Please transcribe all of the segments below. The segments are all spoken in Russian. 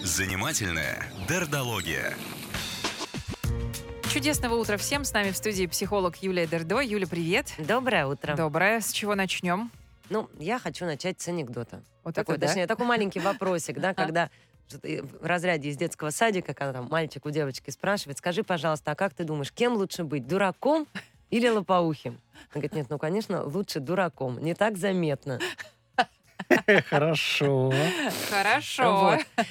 Занимательная дердология. Чудесного утра всем. С нами в студии психолог Юлия Дердо. Юля, привет. Доброе утро. Доброе. С чего начнем? Ну, я хочу начать с анекдота. Вот такой, это да? точнее, такой маленький вопросик, да, когда в разряде из детского садика, когда там мальчик у девочки спрашивает, скажи, пожалуйста, а как ты думаешь, кем лучше быть, дураком или лопоухим? Он говорит, нет, ну, конечно, лучше дураком, не так заметно. Хорошо. Хорошо. Вот.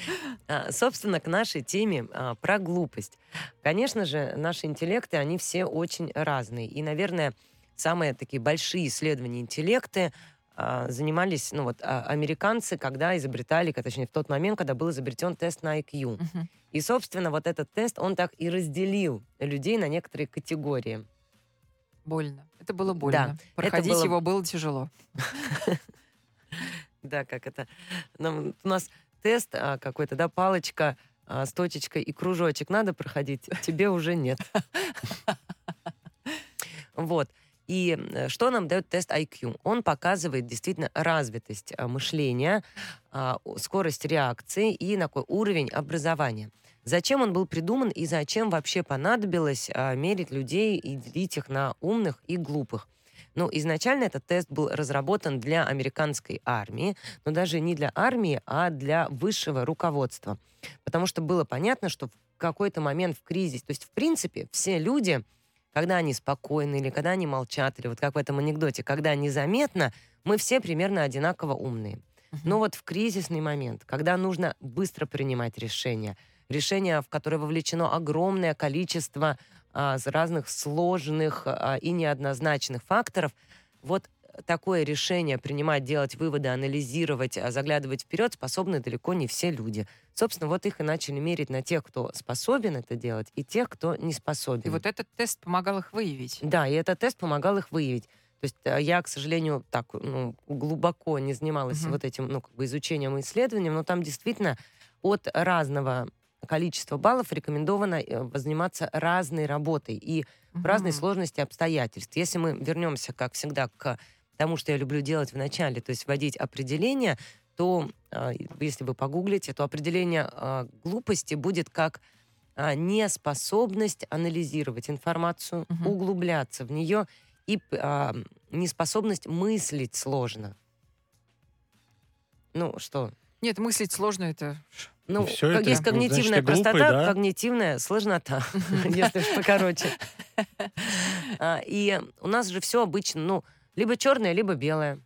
А, Собственно, к нашей теме а, про глупость. Конечно же, наши интеллекты, они все очень разные. И, наверное, самые такие большие исследования интеллекты а, занимались, ну вот, а, американцы, когда изобретали, точнее, в тот момент, когда был изобретен тест на IQ. Мгм. И, собственно, вот этот тест, он так и разделил людей на некоторые категории. Больно. Это было больно. это Проходить было- его было тяжело. Да, как это? Нам- у нас тест а, какой-то, да, палочка а, с точечкой и кружочек надо проходить, тебе уже нет. Вот. И э, что нам дает тест IQ? Он показывает действительно развитость а, мышления, а, скорость реакции и такой уровень образования. Зачем он был придуман и зачем вообще понадобилось а, мерить людей и делить их на умных и глупых? Ну, изначально этот тест был разработан для американской армии, но даже не для армии, а для высшего руководства. Потому что было понятно, что в какой-то момент в кризис, то есть, в принципе, все люди, когда они спокойны или когда они молчат, или вот как в этом анекдоте, когда незаметно, мы все примерно одинаково умные. Но вот в кризисный момент, когда нужно быстро принимать решения, решения, в которые вовлечено огромное количество а, разных сложных а, и неоднозначных факторов, вот такое решение принимать, делать выводы, анализировать, а, заглядывать вперед способны далеко не все люди. Собственно, вот их и начали мерить на тех, кто способен это делать, и тех, кто не способен. И вот этот тест помогал их выявить. Да, и этот тест помогал их выявить. То есть э, я, к сожалению, так ну, глубоко не занималась Мгм. вот этим ну, как бы изучением и исследованием, но там действительно от разного количества баллов рекомендовано э, заниматься разной работой и в разной сложности обстоятельств. Если мы вернемся, как всегда, к тому, что я люблю делать в начале, то есть вводить определение, то а, если вы погуглите, то определение а, глупости будет как а, неспособность анализировать информацию, Мгм. углубляться в нее и а, неспособность мыслить сложно. Ну что? Нет, мыслить сложно это... Ну, всё как это, есть ну, значит, когнитивная ты глупый, простота, да? когнитивная сложнота, если покороче. А, И у нас же все обычно, ну, либо черное, либо белое.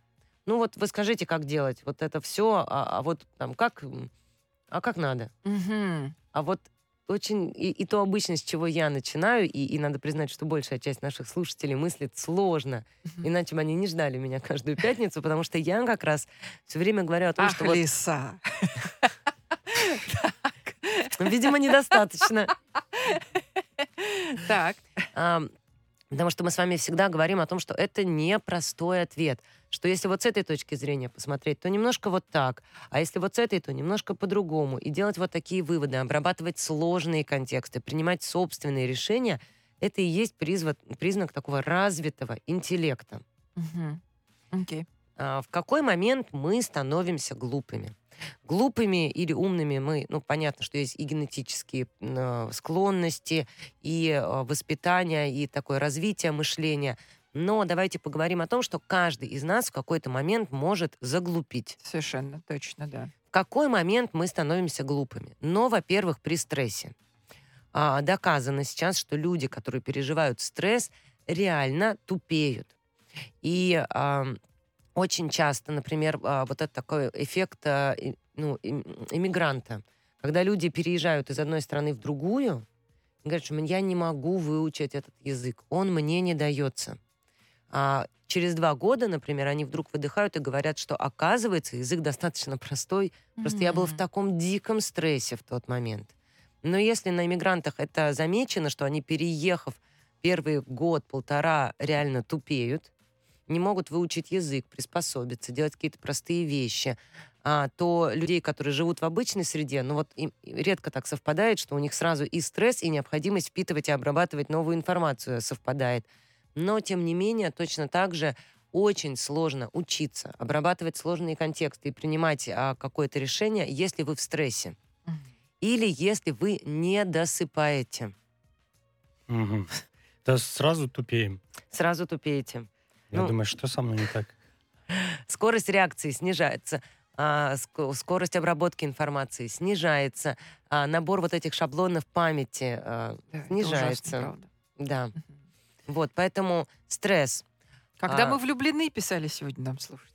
Ну вот вы скажите, как делать вот это все, а, а вот там как, а как надо? А вот очень и, и то обычно, с чего я начинаю, и, и надо признать, что большая часть наших слушателей мыслит сложно, иначе бы они не ждали меня каждую пятницу, потому что я как раз все время говорю о том, Ах, что вот, лиса. видимо, недостаточно. Так. Потому что мы с вами всегда говорим о том, что это не простой ответ. Что если вот с этой точки зрения посмотреть, то немножко вот так. А если вот с этой, то немножко по-другому. И делать вот такие выводы, обрабатывать сложные контексты, принимать собственные решения, это и есть призвод- признак такого развитого интеллекта. Мгм. Окей. А, в какой момент мы становимся глупыми. Глупыми или умными мы, ну, понятно, что есть и генетические э, склонности, и э, воспитание, и такое развитие мышления. Но давайте поговорим о том, что каждый из нас в какой-то момент может заглупить. Совершенно точно, да. В какой момент мы становимся глупыми? Но, во-первых, при стрессе. А, доказано сейчас, что люди, которые переживают стресс, реально тупеют. И а, очень часто, например, а, вот это такой эффект а, ну, им- иммигранта, когда люди переезжают из одной страны в другую, и говорят, что я не могу выучить этот язык, он мне не дается. А через два года, например, они вдруг выдыхают и говорят, что оказывается язык достаточно простой, просто я был в таком диком стрессе в тот момент. Но если на иммигрантах это замечено, что они, переехав первый год-полтора, реально тупеют, не могут выучить язык, приспособиться, делать какие-то простые вещи, а, то людей, которые живут в обычной среде, ну вот им редко так совпадает, что у них сразу и стресс, и необходимость впитывать и обрабатывать новую информацию совпадает. Но, тем не менее, точно так же очень сложно учиться, обрабатывать сложные контексты и принимать а, какое-то решение, если вы в стрессе. Или если вы не досыпаете. Угу. Да сразу тупеем. Сразу тупеете. Я Ну, думаю, что со мной не так? скорость реакции снижается, а, ск- скорость обработки информации снижается, а, набор вот этих шаблонов памяти а, Да, это снижается. ужасно, да. Вот, поэтому стресс. Когда А. мы влюблены, писали сегодня нам слушать.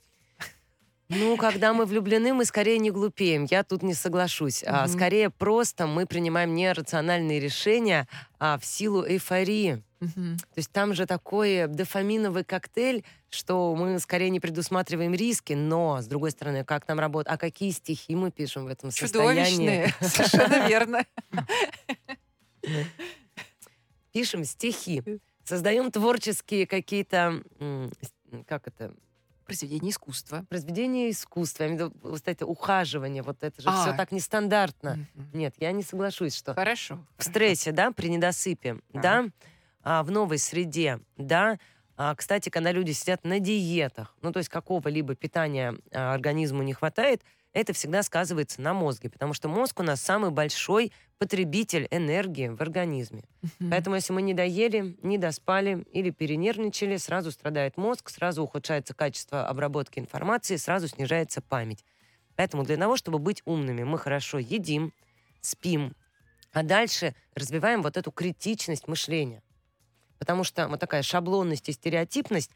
Ну, когда мы влюблены, мы скорее не глупеем. Я тут не соглашусь. А, Мгм. скорее просто мы принимаем нерациональные решения а, в силу эйфории. Мгм. То есть там же такой дофаминовый коктейль, что мы скорее не предусматриваем риски, но, с другой стороны, как нам работать, а какие стихи мы пишем в этом состоянии? Чудовищные. Совершенно верно. Пишем стихи, создаем творческие какие-то, как это, Произведение искусства. произведения искусства, я имею в виду вот это ухаживание, вот это же А. все так нестандартно. Мгм. Нет, я не соглашусь, что Хорошо. в стрессе, да, при недосыпе, Так. да, а, в новой среде, да. А, кстати, когда люди сидят на диетах, ну, то есть какого-либо питания а, организму не хватает, это всегда сказывается на мозге, потому что мозг у нас самый большой потребитель энергии в организме. Мгм. Поэтому если мы не доели, не доспали или перенервничали, сразу страдает мозг, сразу ухудшается качество обработки информации, сразу снижается память. Поэтому для того, чтобы быть умными, мы хорошо едим, спим, а дальше развиваем вот эту критичность мышления. Потому что вот такая шаблонность и стереотипность,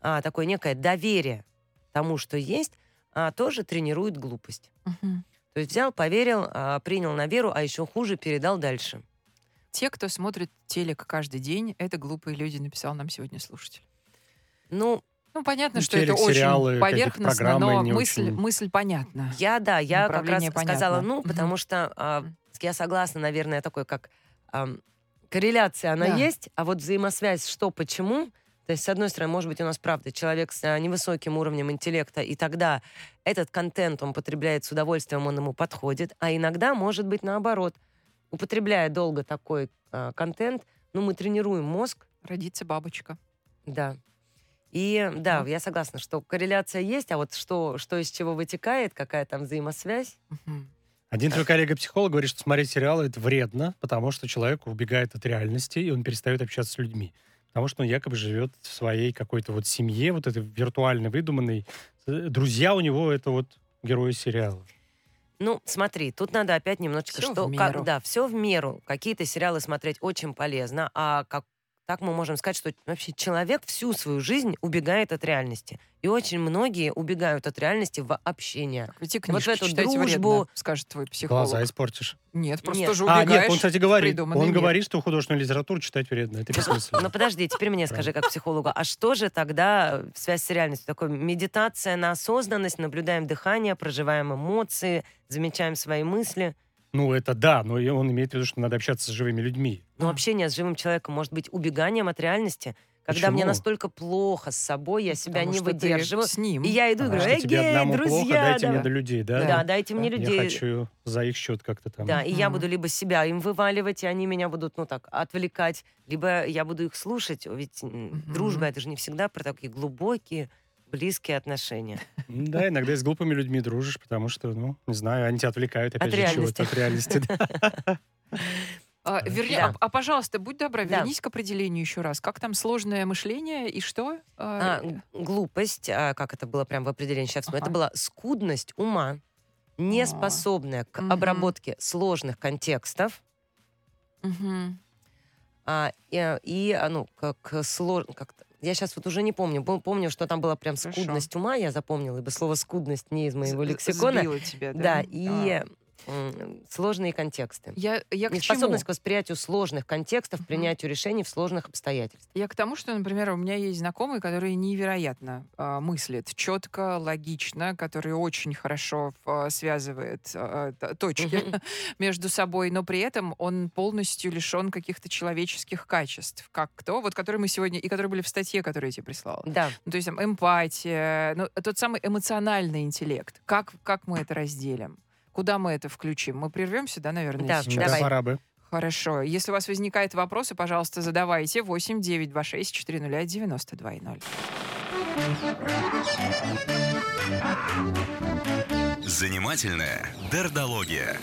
а, такое некое доверие тому, что есть, а, тоже тренирует глупость. Мгм. То есть взял, поверил, а, принял на веру, а еще хуже передал дальше. Те, кто смотрит телек каждый день, это глупые люди, написал нам сегодня слушатель. Ну, Ну, понятно, Ну, что это телек, сериалы, очень поверхностно, но мысль, очень- мысль понятна. Я, да, я как раз понятно. сказала ну, Мгм. потому что а, я согласна, наверное, такой, как ам, корреляция, она Да. есть, а вот взаимосвязь, что, почему, то есть, с одной стороны, может быть, у нас, правда, человек с а, невысоким уровнем интеллекта, и тогда этот контент он потребляет с удовольствием, он ему подходит, а иногда, может быть, наоборот, употребляя долго такой а, контент, ну, мы тренируем мозг, Родится бабочка. да. И да, я согласна, что корреляция есть, а вот что, что из чего вытекает, какая там взаимосвязь. Один твой коллега-психолог говорит, что смотреть сериалы это вредно, потому что человек убегает от реальности, и он перестает общаться с людьми. Потому что он якобы живет в своей какой-то вот семье, вот этой виртуальной, выдуманной. Э, Друзья у него это вот герои сериала. Ну, смотри, тут надо опять немножечко, Всё что, в как- меру. да, все в меру. Какие-то сериалы смотреть очень полезно, а как так мы можем сказать, что вообще человек всю свою жизнь убегает от реальности. И очень многие убегают от реальности в общение. Так, ведь и Вот в эту дружбу- вредно, скажет твой психолог. Глаза испортишь. Нет, просто Нет. тоже А, убегаешь. нет, он, кстати, говорит. Он мир. говорит, что художественную литературу читать вредно. Это бессмысленно. Но подожди, теперь мне скажи, как психологу, а что же тогда связь с реальностью? Такое медитация на осознанность, наблюдаем дыхание, проживаем эмоции, замечаем свои мысли. Ну, это да, но он имеет в виду, что надо общаться с живыми людьми. Но А. общение с живым человеком может быть убеганием от реальности. Когда мне Почему? настолько плохо с собой, я себя Потому не что ты выдерживаю. С ним. И я иду и говорю, тебе эгей, одному плохо, друзья, дайте мне давай». до людей, да? Да, дайте мне Я людей. хочу за их счет как-то там. Да, и я Мгм. буду либо себя им вываливать, и они меня будут, ну так, отвлекать, либо я буду их слушать. Ведь Мгм. дружба это же не всегда про такие глубокие, близкие отношения. Да, иногда и с глупыми людьми дружишь, потому что, ну, не знаю, они тебя отвлекают опять От же реальности. чего-то от реальности. А, верни- Да. а, а, пожалуйста, будь добра, Да. вернись к определению еще раз. Как там сложное мышление и что? А, г- глупость, а, как это было прям в определении сейчас, это Ага. была скудность ума, не способная к обработке сложных контекстов, а, и, и, а, ну, как сложно, как я сейчас вот уже не помню, Пом- помню, что там была прям Хорошо. скудность ума, я запомнила, ибо слово скудность не из моего З- лексикона. сбило тебя, да? Да, и А. сложные контексты. Я, я к чему? Неспособность к восприятию сложных контекстов, принятию решений в сложных обстоятельствах. Я к тому, что, например, у меня есть знакомые, которые невероятно а, мыслят четко, логично, которые очень хорошо а, связывает т- точки между собой, но при этом он полностью лишен каких-то человеческих качеств, как кто, вот которые мы сегодня и которые были в статье, которую я тебе прислала. Да. Ну, то есть там эмпатия, ну, тот самый эмоциональный интеллект. Как, как мы это разделим? Куда мы это включим? Мы прервемся, да, наверное, Да, сейчас? Да, Давай. пора бы. Хорошо. Если у вас возникают вопросы, пожалуйста, задавайте. 8 926 401 92 0. Занимательная дердология.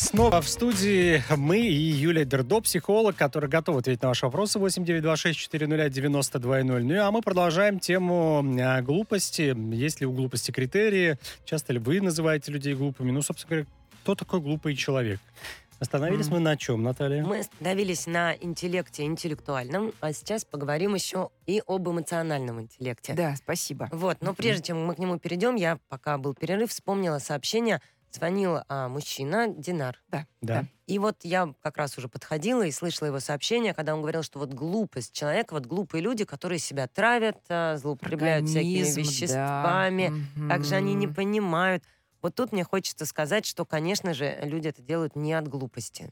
Снова в студии мы и Юлия Дердо, психолог, который готов ответить на ваши вопросы 8926-400-9200. Ну а мы продолжаем тему а, глупости. Есть ли у глупости критерии? Часто ли вы называете людей глупыми? Ну, собственно говоря, кто такой глупый человек? Остановились мы на чем, Наталья? Мы остановились на интеллекте интеллектуальном, а сейчас поговорим еще и об эмоциональном интеллекте. Да, спасибо. Вот, но прежде чем мы к нему перейдем, я, пока был перерыв, вспомнила сообщение. Звонил а, мужчина, Динар. Да. И вот я как раз уже подходила и слышала его сообщение, когда он говорил, что вот глупость человека, вот глупые люди, которые себя травят, а, злоупотребляют всякими Организм, да. веществами, как же они не понимают. Вот тут мне хочется сказать, что, конечно же, люди это делают не от глупости.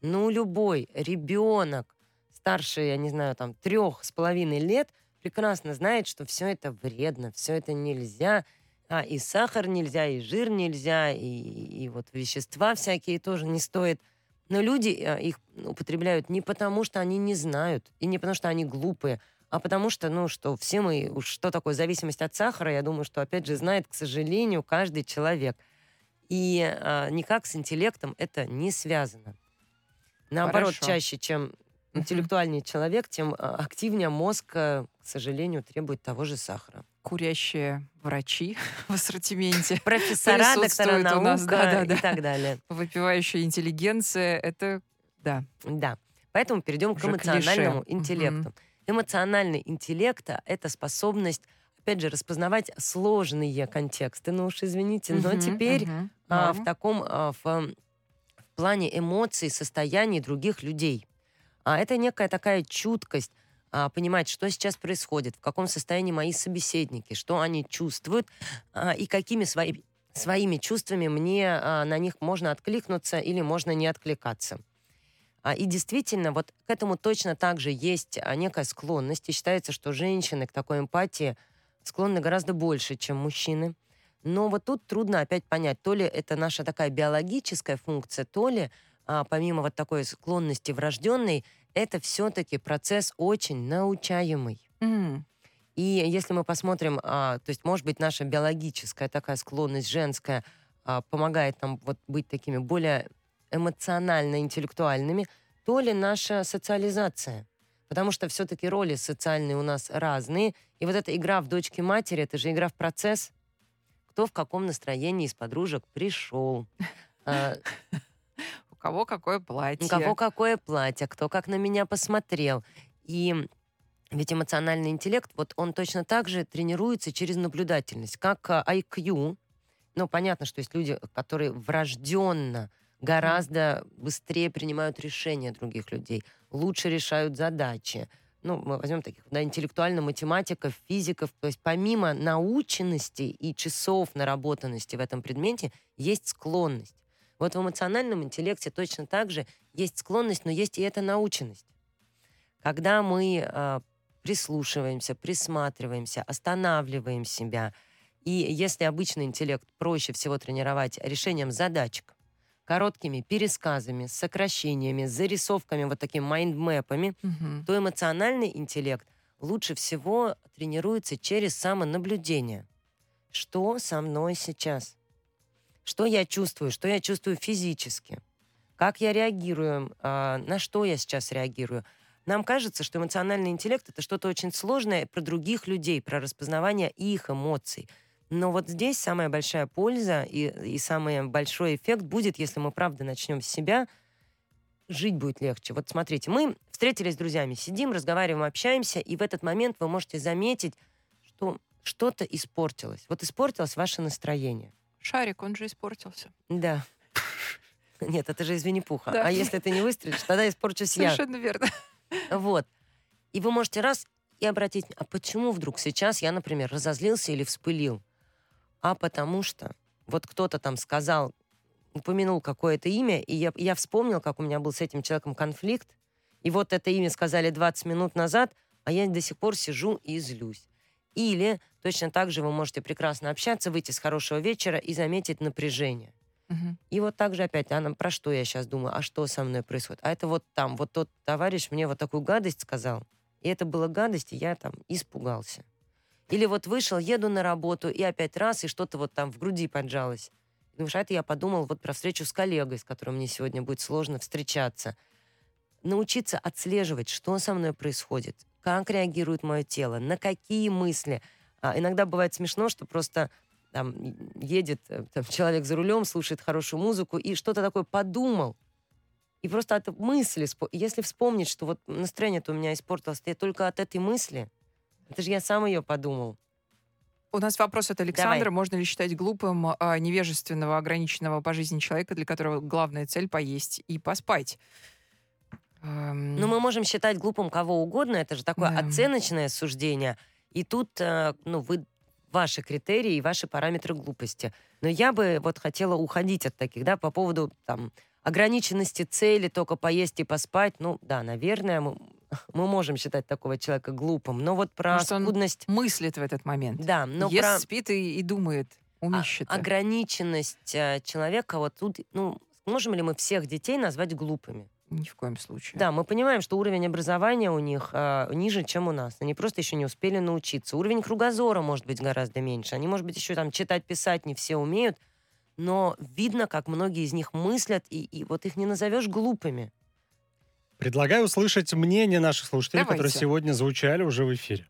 Ну, любой ребенок старше, я не знаю, там, трех с половиной лет, прекрасно знает, что все это вредно, все это нельзя. А, и сахар нельзя, и жир нельзя, и, и вот вещества всякие тоже не стоит. Но люди э, их употребляют не потому, что они не знают, и не потому, что они глупые, а потому что, ну, что все мы, уж что такое зависимость от сахара, я думаю, что, опять же, знает, к сожалению, каждый человек. И а, никак с интеллектом это не связано. Наоборот, Хорошо. чаще, чем интеллектуальнее человек, тем а, активнее мозг, э, к сожалению, требует того же сахара. Курящие врачи в ассортименте, Профессора, доктора наук нас, да-да-да. и так далее. выпивающая интеллигенция. Это, да. Да. Поэтому перейдем к Уже эмоциональному клише. интеллекту. Эмоциональный интеллект — это способность, опять же, распознавать сложные контексты. Ну уж извините, но Мгм, теперь мгм. а, в таком а, в, в плане эмоций, состояний других людей. А это некая такая чуткость, понимать, что сейчас происходит, в каком состоянии мои собеседники, что они чувствуют а, и какими свои- своими чувствами мне а, на них можно откликнуться или можно не откликаться. А, И действительно, вот к этому точно так же есть а, некая склонность, и считается, что женщины к такой эмпатии склонны гораздо больше, чем мужчины. Но вот тут трудно опять понять, то ли это наша такая биологическая функция, то ли, а, помимо вот такой склонности врожденной, это все-таки процесс очень научаемый. М, И если мы посмотрим, а, то есть, может быть, наша биологическая такая склонность женская а, помогает нам вот быть такими более эмоционально интеллектуальными, то ли наша социализация. Потому что все-таки роли социальные у нас разные. И вот эта игра в дочки матери, это же игра в процесс. Кто в каком настроении из подружек пришел. А, кого какое платье. у кого какое платье, кто как на меня посмотрел. И ведь эмоциональный интеллект, вот он точно так же тренируется через наблюдательность, как а, IQ. Ну, понятно, что есть люди, которые врожденно гораздо быстрее принимают решения других людей, лучше решают задачи. Ну, мы возьмем таких, да, интеллектуально-математиков, физиков. То есть помимо наученности и часов наработанности в этом предмете, есть склонность. Вот в эмоциональном интеллекте точно так же есть склонность, но есть и эта наученность. Когда мы а, прислушиваемся, присматриваемся, останавливаем себя, и если обычный интеллект проще всего тренировать решением задачек, короткими пересказами, сокращениями, зарисовками, вот такими майндмэпами, Мгм. то эмоциональный интеллект лучше всего тренируется через самонаблюдение. Что со мной сейчас? Что я чувствую? Что я чувствую физически? Как я реагирую? а, на что я сейчас реагирую? Нам кажется, что эмоциональный интеллект — это что-то очень сложное про других людей, про распознавание их эмоций. Но вот здесь самая большая польза и, и самый большой эффект будет, если мы правда начнем с себя, жить будет легче. Вот смотрите, мы встретились с друзьями, сидим, разговариваем, общаемся, и в этот момент вы можете заметить, что что-то испортилось. Вот испортилось ваше настроение. Шарик, он же испортился. Да. Нет, это же из Винни-Пуха. Да. А если ты не выстрелишь, тогда испорчусь я. Совершенно верно. Вот. И вы можете раз и обратить, а почему вдруг сейчас я, например, разозлился или вспылил? А потому что вот кто-то там сказал, упомянул какое-то имя, и я, я вспомнил, как у меня был с этим человеком конфликт, и вот это имя сказали 20 минут назад, а я до сих пор сижу и злюсь. Или точно так же вы можете прекрасно общаться, выйти с хорошего вечера и заметить напряжение. Мгм. И вот так же опять, а нам про что я сейчас думаю, а что со мной происходит? А это вот там, вот тот товарищ мне вот такую гадость сказал, и это была гадость, и я там испугался. Или вот вышел, еду на работу, и опять раз, и что-то вот там в груди поджалось. Думаешь, а это я подумал вот про встречу с коллегой, с которым мне сегодня будет сложно встречаться. Научиться отслеживать, что со мной происходит, как реагирует мое тело, на какие мысли. А иногда бывает смешно, что просто там едет э, там, человек за рулем, слушает хорошую музыку и что-то такое подумал. И просто от мысли, если вспомнить, что вот настроение-то у меня испортилось, я только от этой мысли, это же я сам ее подумал. У нас вопрос от Александра. Давай. Можно ли считать глупым а, невежественного, ограниченного по жизни человека, для которого главная цель поесть и поспать? Ну, мы можем считать глупым кого угодно, это же такое Да. оценочное суждение. И тут, э, ну, вы ваши критерии и ваши параметры глупости. Но я бы вот хотела уходить от таких, да, по поводу там ограниченности цели, только поесть и поспать. Ну, да, наверное, мы, мы можем считать такого человека глупым. Но вот про Потому что он скудность... мыслит в этот момент. Да, но Ест, про спит и, и думает. а- Умищет. ограниченность э, человека, вот тут, ну, можем ли мы всех детей назвать глупыми? Ни в коем случае. Да, мы понимаем, что уровень образования у них э, ниже, чем у нас. Они просто еще не успели научиться. Уровень кругозора может быть гораздо меньше. Они, может быть, еще там читать, писать не все умеют, но видно, как многие из них мыслят, и, и вот их не назовешь глупыми. Предлагаю услышать мнение наших слушателей, Давайте. которые сегодня звучали уже в эфире.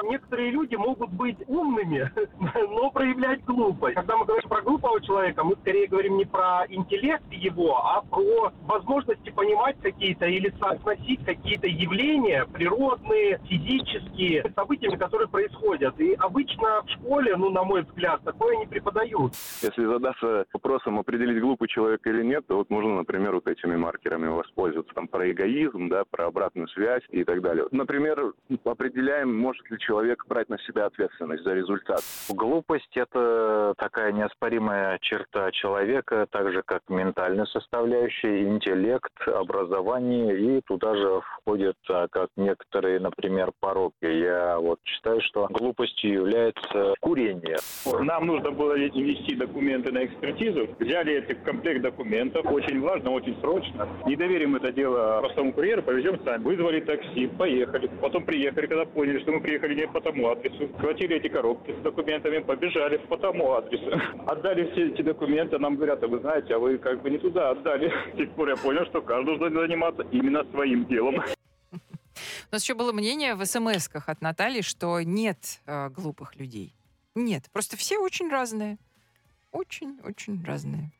Некоторые люди могут быть умными, но проявлять глупость. Когда мы говорим про глупого человека, мы скорее говорим не про интеллект его, а про возможности понимать какие-то или соотносить какие-то явления природные, физические, с событиями, которые происходят. И обычно в школе, ну, на мой взгляд, такое не преподают. Если задаться вопросом, определить, глупый человек или нет, то вот можно, например, вот этими маркерами воспользоваться. Там про эгоизм, да, про обратную связь и так далее. Например, определяем, может ли человек брать на себя ответственность за результат. Глупость – это такая неоспоримая черта человека, так же как ментальная составляющая, интеллект, образование, и туда же входит, а, как некоторые, например, пороки. Я вот считаю, что глупостью является курение. Нам нужно было внести документы на экспертизу. Взяли эти комплект документов. Очень важно, очень срочно. Не доверим это дело простому курьеру, повезем сами. Вызвали такси, поехали. Потом приехали, когда поняли, что мы приехали не по тому адресу. Схватили эти коробки с документами, побежали по тому адресу. Отдали все эти документы. Нам говорят, а вы знаете, а вы как бы не туда отдали. С тех пор я понял, что каждый должен заниматься именно своим делом. У нас еще было мнение в смс-ках от Натальи, что нет э, глупых людей. Нет, просто все очень разные. Очень-очень разные.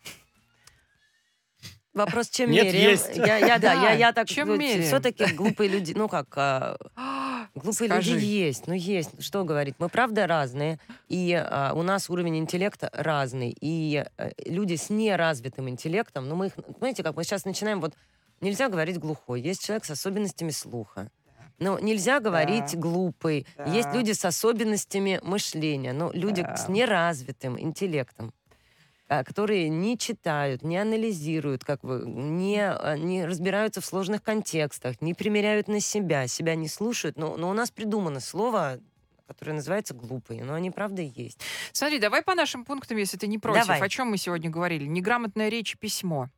Вопрос, чем Нет, меряем? есть. Я, я, да, я, Да, я так чем меряем? все-таки глупые люди, ну как, а, Глупые Скажи. люди есть, ну есть. Что говорить? Мы правда разные, и а, у нас уровень интеллекта разный, и а, люди с неразвитым интеллектом, ну мы их, знаете, как мы сейчас начинаем, вот нельзя говорить глухой, есть человек с особенностями слуха. Но нельзя говорить глупый. Да. Есть люди с особенностями мышления, но люди Да. с неразвитым интеллектом которые не читают, не анализируют, как вы, не, а, не разбираются в сложных контекстах, не примеряют на себя, себя не слушают. Но, но у нас придумано слово, которое называется глупый, но они правда и есть. Смотри, давай по нашим пунктам, если ты не против. Давай. О чем мы сегодня говорили? Неграмотная речь и письмо.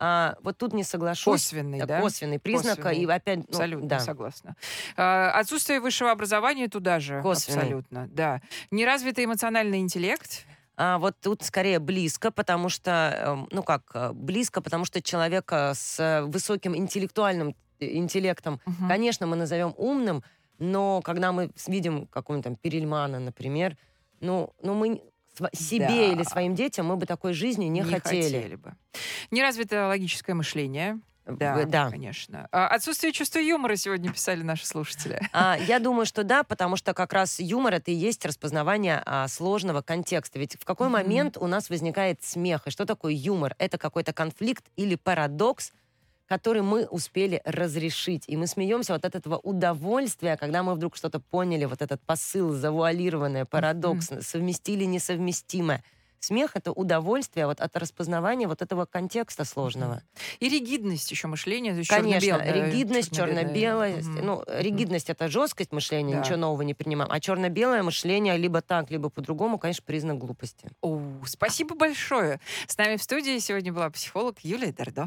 А, вот тут не соглашусь. Косвенный, да? Косвенный признак, Косвенный. и опять, ну, Абсолютно да. согласна. А, отсутствие высшего образования туда же. Косвенный. Абсолютно, да. Неразвитый эмоциональный интеллект. А вот тут скорее близко, потому что, эм, ну как, э, близко, потому что человека с э, высоким интеллектуальным э, интеллектом, Мгм. конечно, мы назовем умным, но когда мы с- видим какого-нибудь там Перельмана, например, ну, ну мы себе Да. или своим детям мы бы такой жизни не, хотели. бы. Неразвитое логическое мышление. Да, да. конечно. А, отсутствие чувства юмора сегодня писали наши слушатели. А, я думаю, что да, потому что как раз юмор это и есть распознавание а, сложного контекста. Ведь в какой момент у нас возникает смех? И что такое юмор? Это какой-то конфликт или парадокс, который мы успели разрешить. И мы смеемся вот от этого удовольствия, когда мы вдруг что-то поняли, вот этот посыл, завуалированное, парадокс, совместили несовместимое. Смех — это удовольствие вот от распознавания вот этого контекста сложного. И ригидность еще мышления. Конечно, ригидность, черно-белое. Мгм. Ну, ригидность это жесткость мышления, Да. ничего нового не принимаем. А черно-белое мышление либо так, либо по-другому, конечно, признак глупости. О, спасибо большое. С нами в студии сегодня была психолог Юлия Дардо.